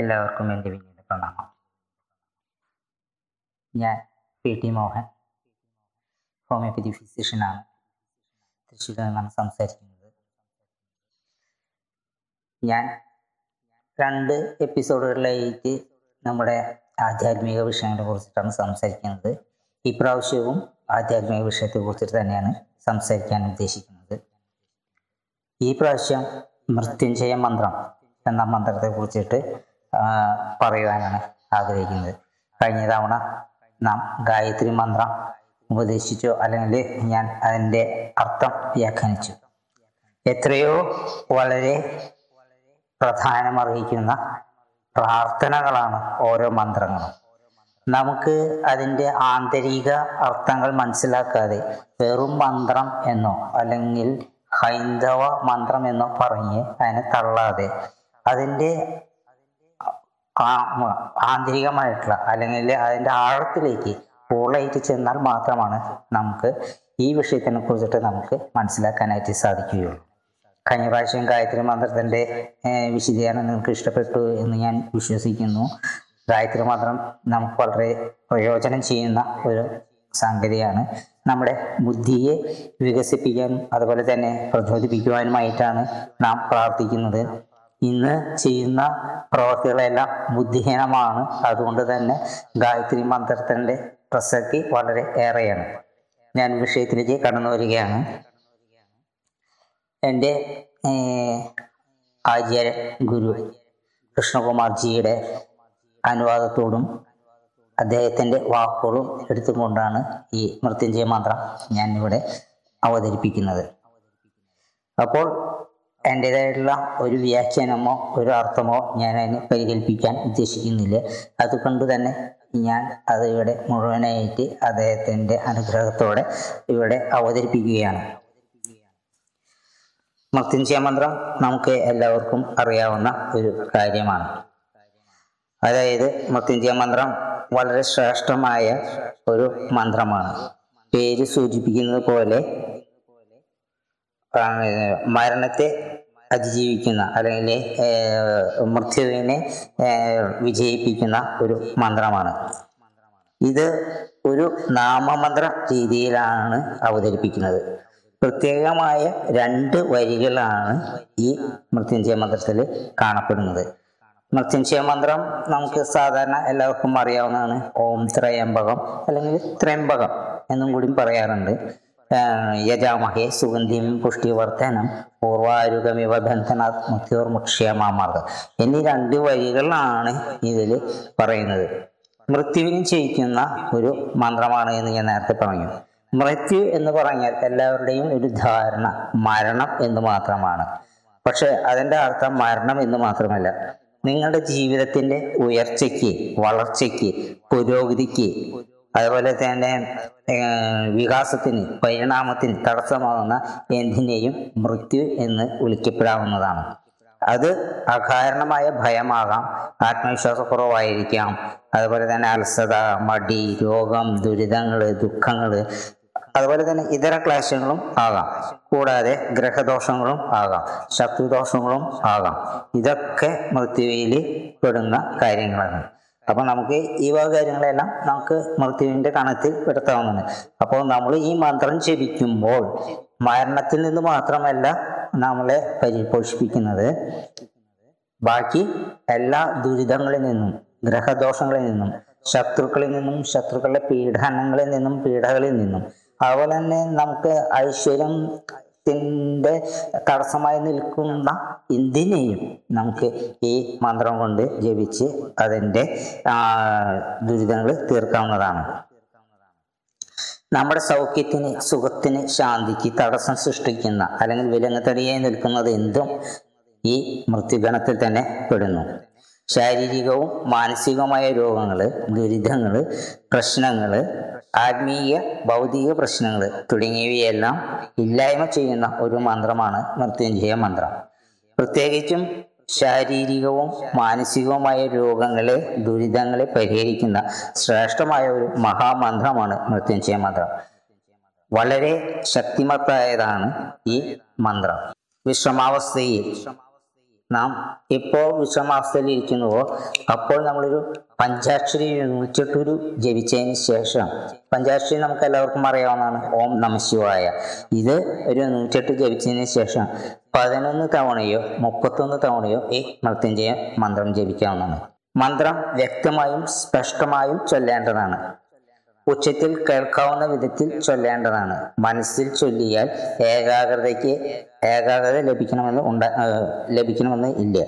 എല്ലാവർക്കും എന്റെ വിനീത പ്രണാമം. ഞാൻ പി ടി മോഹൻ ഹോമിയോപ്പതി ഫിസിഷ്യനാണ്. തൃശ്ശൂരിൽ നിന്നാണ് സംസാരിക്കുന്നത്. ഞാൻ രണ്ട് എപ്പിസോഡുകളിലായിട്ട് നമ്മുടെ ആധ്യാത്മിക വിഷയങ്ങളെ കുറിച്ചിട്ടാണ് സംസാരിക്കുന്നത്. ഇപ്രാവശ്യവും ആധ്യാത്മിക വിഷയത്തെ കുറിച്ചിട്ട് തന്നെയാണ് സംസാരിക്കാൻ ഉദ്ദേശിക്കുന്നത്. ഈ പ്രാവശ്യം മൃത്യുഞ്ജയ മന്ത്രം എന്ന മന്ത്രത്തെ കുറിച്ചിട്ട് പറയുവാനാണ് ആഗ്രഹിക്കുന്നത്. കഴിഞ്ഞ തവണ നാം ഗായത്രി മന്ത്രം ഉപദേശിച്ചു അല്ലെങ്കിൽ ഞാൻ അതിന്റെ അർത്ഥം വ്യാഖ്യാനിച്ചു. എത്രയോ വളരെ പ്രധാനമർഹിക്കുന്ന പ്രാർത്ഥനകളാണ് ഓരോ മന്ത്രങ്ങളും. നമുക്ക് അതിന്റെ ആന്തരിക അർത്ഥങ്ങൾ മനസ്സിലാക്കാതെ വെറും മന്ത്രം എന്നോ അല്ലെങ്കിൽ ഹൈന്ദവ മന്ത്രം എന്നോ പറഞ്ഞ് അതിനെ തള്ളാതെ അതിന്റെ ആന്തരികമായിട്ടുള്ള അല്ലെങ്കിൽ അതിന്റെ ആഴത്തിലേക്ക് പൂളായിട്ട് ചെന്നാൽ മാത്രമാണ് നമുക്ക് ഈ വിഷയത്തിനെ കുറിച്ചിട്ട് നമുക്ക് മനസ്സിലാക്കാനായിട്ട് സാധിക്കുകയുള്ളൂ. കഴിഞ്ഞ പ്രാവശ്യം ഗായത്രി മന്ത്രത്തിന്റെ വിശദീകരണം നിങ്ങൾക്ക് ഇഷ്ടപ്പെട്ടു എന്ന് ഞാൻ വിശ്വസിക്കുന്നു. ഗായത്രി മന്ത്രം നമുക്ക് വളരെ പ്രയോജനം ചെയ്യുന്ന ഒരു സംഗതിയാണ്. നമ്മുടെ ബുദ്ധിയെ വികസിപ്പിക്കാനും അതുപോലെ തന്നെ പ്രചോദിപ്പിക്കുവാനുമായിട്ടാണ് നാം പ്രാർത്ഥിക്കുന്നത്. ഇന്ന് ചെയ്യുന്ന പ്രവർത്തികളെല്ലാം ബുദ്ധിഹീനമാണ്. അതുകൊണ്ട് തന്നെ ഗായത്രി മന്ത്രത്തിന്റെ പ്രസക്തി വളരെ ഏറെയാണ്. ഞാൻ വിഷയത്തിലേക്ക് കടന്നു വരികയാണ്. എന്റെ ആചാര്യ ഗുരു കൃഷ്ണകുമാർജിയുടെ അനുവാദത്തോടും അദ്ദേഹത്തിന്റെ വാക്കുകളും എടുത്തുകൊണ്ടാണ് ഈ മൃത്യുഞ്ജയ മന്ത്രം ഞാൻ ഇവിടെ അവതരിപ്പിക്കുന്നത്. അപ്പോൾ എന്റേതായിട്ടുള്ള ഒരു വ്യാഖ്യാനമോ ഒരു അർത്ഥമോ ഞാൻ അതിന് പരികൽപ്പിക്കാൻ ഉദ്ദേശിക്കുന്നില്ല. അതുകൊണ്ട് തന്നെ ഞാൻ അത് ഇവിടെ മുഴുവനായിട്ട് അദ്ദേഹത്തിന്റെ അനുഗ്രഹത്തോടെ ഇവിടെ അവതരിപ്പിക്കുകയാണ്. മൃത്യുഞ്ജയ മന്ത്രം നമുക്ക് എല്ലാവർക്കും അറിയാവുന്ന ഒരു കാര്യമാണ്. അതായത് മൃത്യുഞ്ജയ മന്ത്രം വളരെ ശ്രേഷ്ഠമായ ഒരു മന്ത്രമാണ്. പേര് സൂചിപ്പിക്കുന്നത് പോലെ മരണത്തെ അതിജീവിക്കുന്ന അല്ലെങ്കിൽ മൃത്യുവിനെ വിജയിപ്പിക്കുന്ന ഒരു മന്ത്രമാണ്. ഇത് ഒരു നാമമന്ത്ര രീതിയിലാണ് അവതരിപ്പിക്കുന്നത്. പ്രത്യേകമായ രണ്ട് വരികളാണ് ഈ മൃത്യുഞ്ജയ മന്ത്രത്തിൽ കാണപ്പെടുന്നത്. മൃത്യുഞ്ജയ മന്ത്രം നമുക്ക് സാധാരണ എല്ലാവർക്കും അറിയാവുന്നതാണ്. ഓം ത്രയംബകം അല്ലെങ്കിൽ ത്രയംബകം എന്നും കൂടി പറയാറുണ്ട്. യജാമഹേ സുഗന്ധിം പുഷ്ടിവർദ്ധനം പൂർവാരുഗമിവ ബന്ധനാത് മുക്തിയോർമുക്ഷ്യമാമാർഗം എന്നീ രണ്ട് വരികളാണ് ഇതിൽ പറയുന്നത്. മൃത്യുവിനെ ചെയ്യിക്കുന്ന ഒരു മന്ത്രമാണ് എന്ന് ഞാൻ നേരത്തെ പറഞ്ഞു. മൃത്യു എന്ന് പറഞ്ഞാൽ എല്ലാവരുടെയും ഒരു ധാരണ മരണം എന്ന് മാത്രമാണ്. പക്ഷെ അതിന്റെ അർത്ഥം മരണം എന്ന് മാത്രമല്ല. നിങ്ങളുടെ ജീവിതത്തിന്റെ ഉയർച്ചയ്ക്ക് വളർച്ചയ്ക്ക് പുരോഗതിക്ക് അതുപോലെ തന്നെ വികാസത്തിന് പരിണാമത്തിന് തടസ്സമാകുന്ന എന്തിനേയും മൃത്യു എന്ന് വിളിക്കപ്പെടാവുന്നതാണ്. അത് അകാരണമായ ഭയമാകാം ആത്മവിശ്വാസക്കുറവായിരിക്കാം. അതുപോലെ തന്നെ അലസത മടി രോഗം ദുരിതങ്ങൾ ദുഃഖങ്ങൾ അതുപോലെ തന്നെ ഇതര ക്ലേശങ്ങളും ആകാം. കൂടാതെ ഗ്രഹദോഷങ്ങളും ആകാം ശത്രുദോഷങ്ങളും ആകാം. ഇതൊക്കെ മൃത്യുവിൽ പെടുന്ന കാര്യങ്ങളാണ്. അപ്പോൾ നമുക്ക് ഈ വക കാര്യങ്ങളെല്ലാം നമുക്ക് മൃത്യുവിന്റെ കണത്തിൽ പെടുത്താവുന്നതാണ്. അപ്പോൾ നമ്മൾ ഈ മന്ത്രം ജപിക്കുമ്പോൾ മരണത്തിൽ നിന്ന് മാത്രമല്ല നമ്മളെ പരിപോഷിപ്പിക്കുന്നത്. ബാക്കി എല്ലാ ദുരിതങ്ങളിൽ നിന്നും ഗ്രഹദോഷങ്ങളിൽ നിന്നും ശത്രുക്കളിൽ നിന്നും ശത്രുക്കളുടെ പീഡനങ്ങളിൽ നിന്നും പീഡകളിൽ നിന്നും. അതുപോലെ തന്നെ നമുക്ക് ഐശ്വര്യത്തിന്റെ തടസ്സമായി നിൽക്കുന്ന എന്തിനേയും നമുക്ക് ഈ മന്ത്രം കൊണ്ട് ജപിച്ച് അതിന്റെ ദുരിതങ്ങൾ തീർക്കാവുന്നതാണ്. നമ്മുടെ സൗഖ്യത്തിന് സുഖത്തിന് ശാന്തിക്ക് തടസ്സം സൃഷ്ടിക്കുന്ന അല്ലെങ്കിൽ വിലങ്ങത്തടിയായി നിൽക്കുന്നത് എന്തും ഈ മൃത്യുഗണത്തിൽ തന്നെ പെടുന്നു. ശാരീരികവും മാനസികവുമായ രോഗങ്ങൾ ദുരിതങ്ങൾ പ്രശ്നങ്ങൾ ആത്മീയ ഭൗതിക പ്രശ്നങ്ങൾ തുടങ്ങിയവയെല്ലാം ഇല്ലായ്മ ചെയ്യുന്ന ഒരു മന്ത്രമാണ് മൃത്യുഞ്ജയ മന്ത്രം. പ്രത്യേകിച്ചും ശാരീരികവും മാനസികവുമായ രോഗങ്ങളെ ദുരിതങ്ങളെ പരിഹരിക്കുന്ന ശ്രേഷ്ഠമായ ഒരു മഹാമന്ത്രമാണ് മൃത്യുഞ്ജയ മന്ത്രം. വളരെ ശക്തിമത്തായതാണ് ഈ മന്ത്രം. വിശ്രമാവസ്ഥയിൽ നാം ഇപ്പോൾ വിശ്വമാസത്തിൽ ഇരിക്കുന്നുവോ അപ്പോൾ നമ്മളൊരു പഞ്ചാക്ഷരി നൂറ്റെട്ടൊരു ജപിച്ചതിന് ശേഷം പഞ്ചാക്ഷരി നമുക്ക് എല്ലാവർക്കും അറിയാവുന്നതാണ് ഓം നമശിവായ ഇത് ഒരു നൂറ്റെട്ട് ജപിച്ചതിന് ശേഷം പതിനൊന്ന് തവണയോ മുപ്പത്തൊന്ന് തവണയോ ഈ മൃത്യുഞ്ജയ മന്ത്രം ജപിക്കാവുന്നതാണ്. മന്ത്രം വ്യക്തമായും സ്പഷ്ടമായും ചൊല്ലേണ്ടതാണ്. ഉച്ചത്തിൽ കേൾക്കാവുന്ന വിധത്തിൽ ചൊല്ലേണ്ടതാണ്. മനസ്സിൽ ചൊല്ലിയാൽ ഏകാഗ്രതയ്ക്ക് ഏകാഗ്രത ലഭിക്കണമെന്ന് ഉണ്ട ലഭിക്കണമെന്ന് ഇല്ല.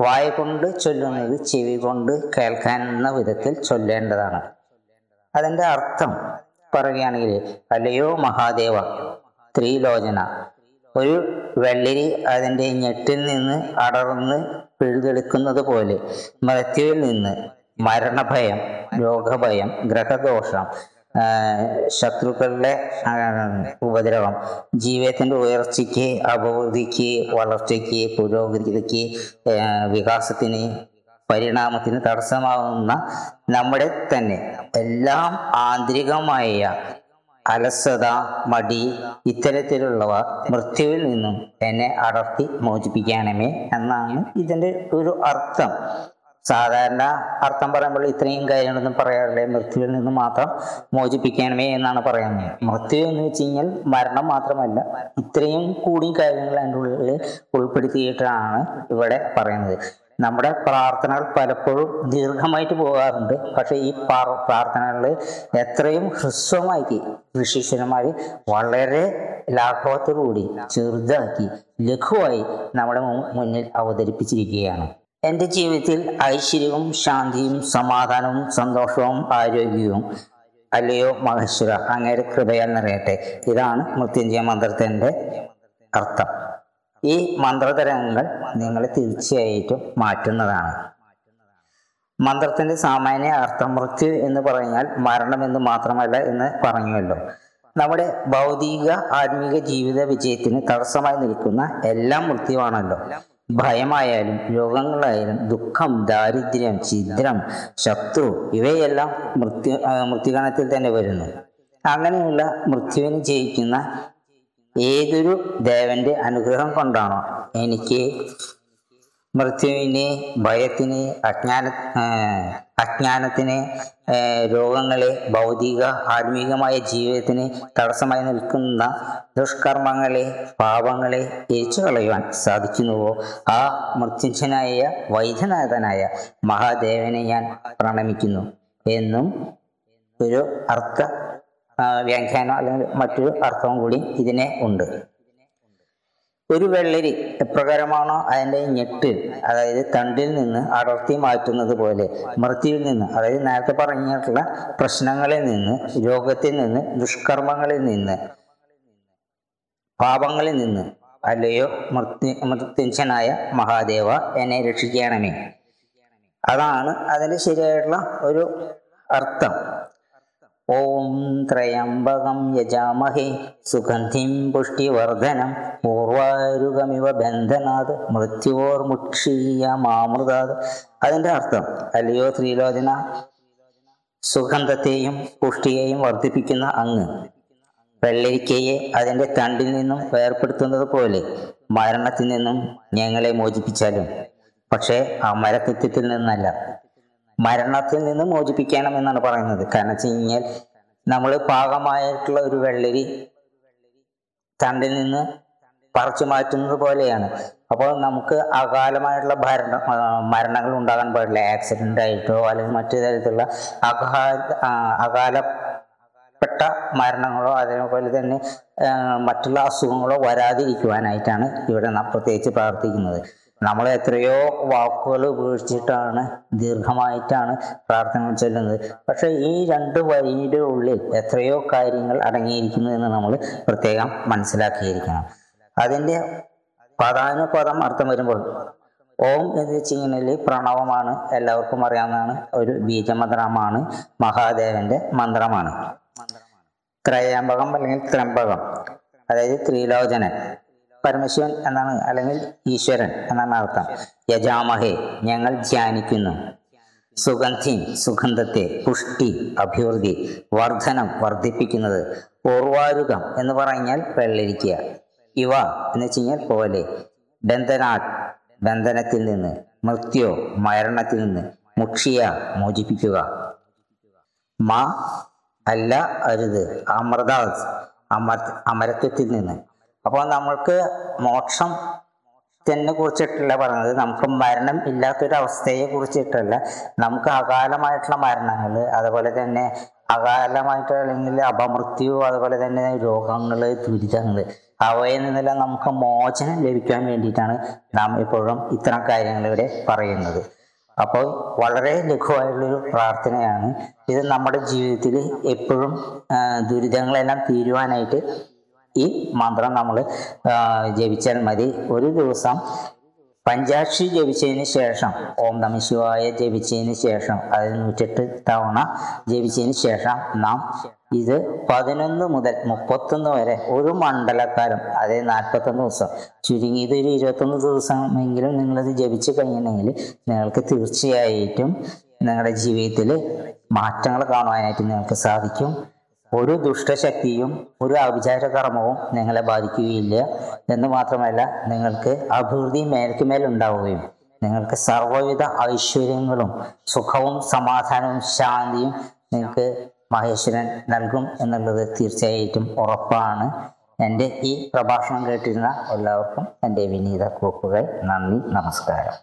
വായ കൊണ്ട് ചൊല്ലുന്നത് ചെവി കൊണ്ട് കേൾക്കാവുന്ന വിധത്തിൽ ചൊല്ലേണ്ടതാണ്. അതിന്റെ അർത്ഥം പറയുകയാണെങ്കിൽ അല്ലയോ മഹാദേവ ത്രിലോചന ഒരു വെള്ളരി അതിന്റെ ഞെട്ടിൽ നിന്ന് അടർന്ന് പിഴുതെടുക്കുന്നത് പോലെ മൃത്യുവിൽ നിന്ന് മരണഭയം രോഗഭയം ഗ്രഹദോഷം ശത്രുക്കളുടെ ഉപദ്രവം ജീവിതത്തിന്റെ ഉയർച്ചയ്ക്ക് അഭിവൃദ്ധിക്ക് വളർച്ചയ്ക്ക് പുരോഗതിക്ക് വികാസത്തിന് പരിണാമത്തിന് തടസ്സമാകുന്ന നമ്മുടെ തന്നെ എല്ലാം ആന്തരികമായ അലസത മടി ഇത്തരത്തിലുള്ളവ മൃത്യുവിൽ നിന്നും എന്നെ അടർത്തി മോചിപ്പിക്കണമേ എന്നാണ് ഇതിന്റെ ഒരു അർത്ഥം. സാധാരണ അർത്ഥം പറയുമ്പോൾ ഇത്രയും കാര്യങ്ങളൊന്നും പറയാറില്ല. മൃത്യുവിൽ നിന്ന് മാത്രം മോചിപ്പിക്കണമേ എന്നാണ് പറയുന്നത്. മൃത്യു എന്ന് വെച്ച് കഴിഞ്ഞാൽ മരണം മാത്രമല്ല ഇത്രയും കൂടി കാര്യങ്ങൾ അതിന്റെ ഉള്ളിൽ ഉൾപ്പെടുത്തിയിട്ടാണ് ഇവിടെ പറയുന്നത്. നമ്മുടെ പ്രാർത്ഥനകൾ പലപ്പോഴും ദീർഘമായിട്ട് പോകാറുണ്ട്. പക്ഷേ ഈ പ്രാർത്ഥനകളിൽ എത്രയും ഹ്രസ്വമാക്കി ഋഷീശ്വരന്മാർ വളരെ ലാഘവത്തോടുകൂടി ചെറുതാക്കി ലഘുവായി നമ്മുടെ മുന്നിൽ അവതരിപ്പിച്ചിരിക്കുകയാണ്. എന്റെ ജീവിതത്തിൽ ഐശ്വര്യവും ശാന്തിയും സമാധാനവും സന്തോഷവും ആരോഗ്യവും അല്ലയോ മഹേശ്വര അങ്ങയുടെ കൃപയാൽ നിറയട്ടെ. ഇതാണ് മൃത്യുഞ്ജയ മന്ത്രത്തിന്റെ അർത്ഥം. ഈ മന്ത്രതരങ്ങൾ നിങ്ങളെ തീർച്ചയായിട്ടും മാറ്റുന്നതാണ്. മന്ത്രത്തിന്റെ സാമാന്യ അർത്ഥം മൃത്യു എന്ന് പറഞ്ഞാൽ മരണം എന്ന് മാത്രമല്ല എന്ന് പറഞ്ഞുവല്ലോ. നമ്മുടെ ഭൗതിക ആത്മീക ജീവിത വിജയത്തിന് തടസ്സമായി നിൽക്കുന്ന എല്ലാം മൃത്യുവാണല്ലോ. ഭയമായാലും രോഗങ്ങളായാലും ദുഃഖം ദാരിദ്ര്യം ഛിദ്രം ശത്രു ഇവയെല്ലാം മൃത്യു മൃത്യുഗണത്തിൽ തന്നെ വരുന്നു. അങ്ങനെയുള്ള മൃത്യുവിനെ ജയിക്കുന്ന ഏതൊരു ദേവന്റെ അനുഗ്രഹം കൊണ്ടാണോ എനിക്ക് മൃത്യുവിനെ ഭയത്തിന് അജ്ഞാന അജ്ഞാനത്തിന് രോഗങ്ങളെ ഭൗതിക ആത്മീകമായ ജീവിതത്തിന് തടസ്സമായി നിൽക്കുന്ന ദുഷ്കർമ്മങ്ങളെ പാപങ്ങളെ എരിച്ചു കളയുവാൻ സാധിക്കുന്നുവോ? ആ മൃത്യുഞ്ജനായ വൈദ്യനാഥനായ മഹാദേവനെ ഞാൻ പ്രണമിക്കുന്നു എന്നും ഒരു അർത്ഥ വ്യാഖ്യാനം അല്ലെങ്കിൽ മറ്റൊരു അർത്ഥവും കൂടി ഇതിനെ ഉണ്ട്. ഒരു വെള്ളരി എപ്രകാരമാണോ അതിന്റെ ഞെട്ട് അതായത് തണ്ടിൽ നിന്ന് അടർത്തി മാറ്റുന്നത് പോലെ മൃത്യുവിൽ നിന്ന് അതായത് നേരത്തെ പറഞ്ഞിട്ടുള്ള പ്രശ്നങ്ങളിൽ നിന്ന് രോഗത്തിൽ നിന്ന് ദുഷ്കർമ്മങ്ങളിൽ നിന്ന് പാപങ്ങളിൽ നിന്ന് അല്ലയോ മൃത്യു മൃത്യുഞ്ജനായ മഹാദേവ എന്നെ രക്ഷിക്കണമേ. അതാണ് അതിന്റെ ശരിയായിട്ടുള്ള ഒരു അർത്ഥം. ഓം ത്രയംബകം യജാമഹേ. സുഗന്ധിം പുഷ്ടിവർദ്ധനം. പൂർവാരുഗമിവ ബന്ധനാത്. മുക്ഷീയ മാമൃതാത്. അതിന്റെ അർത്ഥം അല്ലയോ ത്രിലോചന? സുഗന്ധത്തെയും പുഷ്ടിയെയും വർദ്ധിപ്പിക്കുന്ന അങ്ങ്. വെള്ളരിക്കയെ അതിന്റെ തണ്ടിൽ നിന്നും വേർപ്പെടുത്തുന്നത് പോലെ മരണത്തിൽ നിന്നും ഞങ്ങളെ മോചിപ്പിച്ചാലും. പക്ഷേ ആ മരക്കൃത്യത്തിൽ നിന്നല്ല മരണത്തിൽ നിന്ന് മോചിപ്പിക്കണം എന്നാണ് പറയുന്നത്. കാരണം വെച്ച് കഴിഞ്ഞാൽ നമ്മൾ പാകമായിട്ടുള്ള ഒരു വെള്ളരി തണ്ടിൽ നിന്ന് പറിച്ചു മാറ്റുന്നത് പോലെയാണ്. അപ്പോൾ നമുക്ക് അകാലമായിട്ടുള്ള ഭരണ മരണങ്ങൾ ഉണ്ടാകാൻ പാടില്ല. ആക്സിഡന്റ് ആയിട്ടോ അല്ലെങ്കിൽ മറ്റു തരത്തിലുള്ള അകാല അകാലപ്പെട്ട മരണങ്ങളോ അതേപോലെ തന്നെ മറ്റുള്ള അസുഖങ്ങളോ വരാതിരിക്കുവാനായിട്ടാണ് ഇവിടെ നാം പ്രത്യേകിച്ച് പ്രാർത്ഥിക്കുന്നത്. നമ്മൾ എത്രയോ വാക്കുകൾ ഉപയോഗിച്ചിട്ടാണ് ദീർഘമായിട്ടാണ് പ്രാർത്ഥന ചൊല്ലുന്നത്. പക്ഷെ ഈ രണ്ട് വരിയുടെ ഉള്ളിൽ എത്രയോ കാര്യങ്ങൾ അടങ്ങിയിരിക്കുന്നു എന്ന് നമ്മൾ പ്രത്യേകം മനസ്സിലാക്കിയിരിക്കണം. അതിന്റെ പദാനുപദം അർത്ഥം വരുമ്പോൾ ഓം എന്ന് വെച്ച് കഴിഞ്ഞാൽ പ്രണവമാണ് എല്ലാവർക്കും അറിയാവുന്നതാണ്. ഒരു ബീജമന്ത്രമാണ് മഹാദേവന്റെ മന്ത്രമാണ്. ത്രയംബകം അല്ലെങ്കിൽ ത്രംബകം അതായത് ത്രിലോചനൻ. പരമശിവൻ എന്നാണ് അല്ലെങ്കിൽ ഈശ്വരൻ എന്നാണ് അർത്ഥം. യജാമഹേ ഞങ്ങൾ ധ്യാനിക്കുന്നു. സുഗന്ധി സുഗന്ധത്തെ പുഷ്ടി അഭിവൃദ്ധി വർധനം വർദ്ധിപ്പിക്കുന്നത് പൂർവാരുകം എന്ന് പറഞ്ഞാൽ വെള്ളരിക്കുക ഇവ എന്ന് വെച്ച് കഴിഞ്ഞാൽ പോലെ ബന്ധനാ ബന്ധനത്തിൽ നിന്ന് മൃത്യോ മരണത്തിൽ നിന്ന് മുക്ഷിയ മോചിപ്പിക്കുക. മാ അല്ല അരുത് അമൃത അമർ അമരത്വത്തിൽ നിന്ന്. അപ്പോൾ നമ്മൾക്ക് മോക്ഷം തന്നെ കുറിച്ചിട്ടല്ല പറഞ്ഞത് നമുക്ക് മരണം ഇല്ലാത്തൊരവസ്ഥയെ കുറിച്ചിട്ടല്ല. നമുക്ക് അകാലമായിട്ടുള്ള മരണങ്ങൾ അതുപോലെ തന്നെ അകാലമായിട്ട് അല്ലെങ്കിൽ അപമൃത്യു അതുപോലെ തന്നെ രോഗങ്ങൾ ദുരിതങ്ങൾ അവയിൽ നിന്നെല്ലാം നമുക്ക് മോചനം ലഭിക്കാൻ വേണ്ടിയിട്ടാണ് നാം ഇപ്പോഴും ഇത്തരം കാര്യങ്ങൾ ഇവിടെ പറയുന്നത്. അപ്പോൾ വളരെ ലഘുവായുള്ളൊരു പ്രാർത്ഥനയാണ്. ഇത് നമ്മുടെ ജീവിതത്തിൽ എപ്പോഴും ദുരിതങ്ങളെല്ലാം തീരുവാനായിട്ട് ഈ മന്ത്രം നമ്മൾ ജപിച്ചാൽ മതി. ഒരു ദിവസം പഞ്ചാക്ഷി ജപിച്ചതിന് ശേഷം ഓം നമ ശിവായ ജപിച്ചതിന് ശേഷം അതായത് നൂറ്റെട്ട് തവണ ജപിച്ചതിന് ശേഷം നാം ഇത് പതിനൊന്ന് മുതൽ മുപ്പത്തൊന്ന് വരെ ഒരു മണ്ഡലക്കാലം അതായത് നാൽപ്പത്തൊന്ന് ദിവസം ചുരുങ്ങിയത് ഒരു ഇരുപത്തൊന്ന് ദിവസമെങ്കിലും നിങ്ങളത് ജപിച്ചു കഴിഞ്ഞിട്ടുണ്ടെങ്കിൽ നിങ്ങൾക്ക് തീർച്ചയായിട്ടും നിങ്ങളുടെ ജീവിതത്തിൽ മാറ്റങ്ങൾ കാണുവാനായിട്ട് നിങ്ങൾക്ക് സാധിക്കും. ഒരു ദുഷ്ടശക്തിയും ഒരു അവിചാരകർമ്മവും നിങ്ങളെ ബാധിക്കുകയില്ല എന്ന് മാത്രമല്ല നിങ്ങൾക്ക് അഭിവൃദ്ധി മേൽക്കുമേൽ ഉണ്ടാവുകയും നിങ്ങൾക്ക് സർവവിധ ഐശ്വര്യങ്ങളും സുഖവും സമാധാനവും ശാന്തിയും നിങ്ങൾക്ക് മഹേശ്വരൻ നൽകും എന്നുള്ളത് തീർച്ചയായിട്ടും ഉറപ്പാണ്. എന്റെ ഈ പ്രഭാഷണം കേട്ടിരുന്ന എല്ലാവർക്കും എന്റെ വിനീത കൂപ്പുകൾ നന്ദി നമസ്കാരം.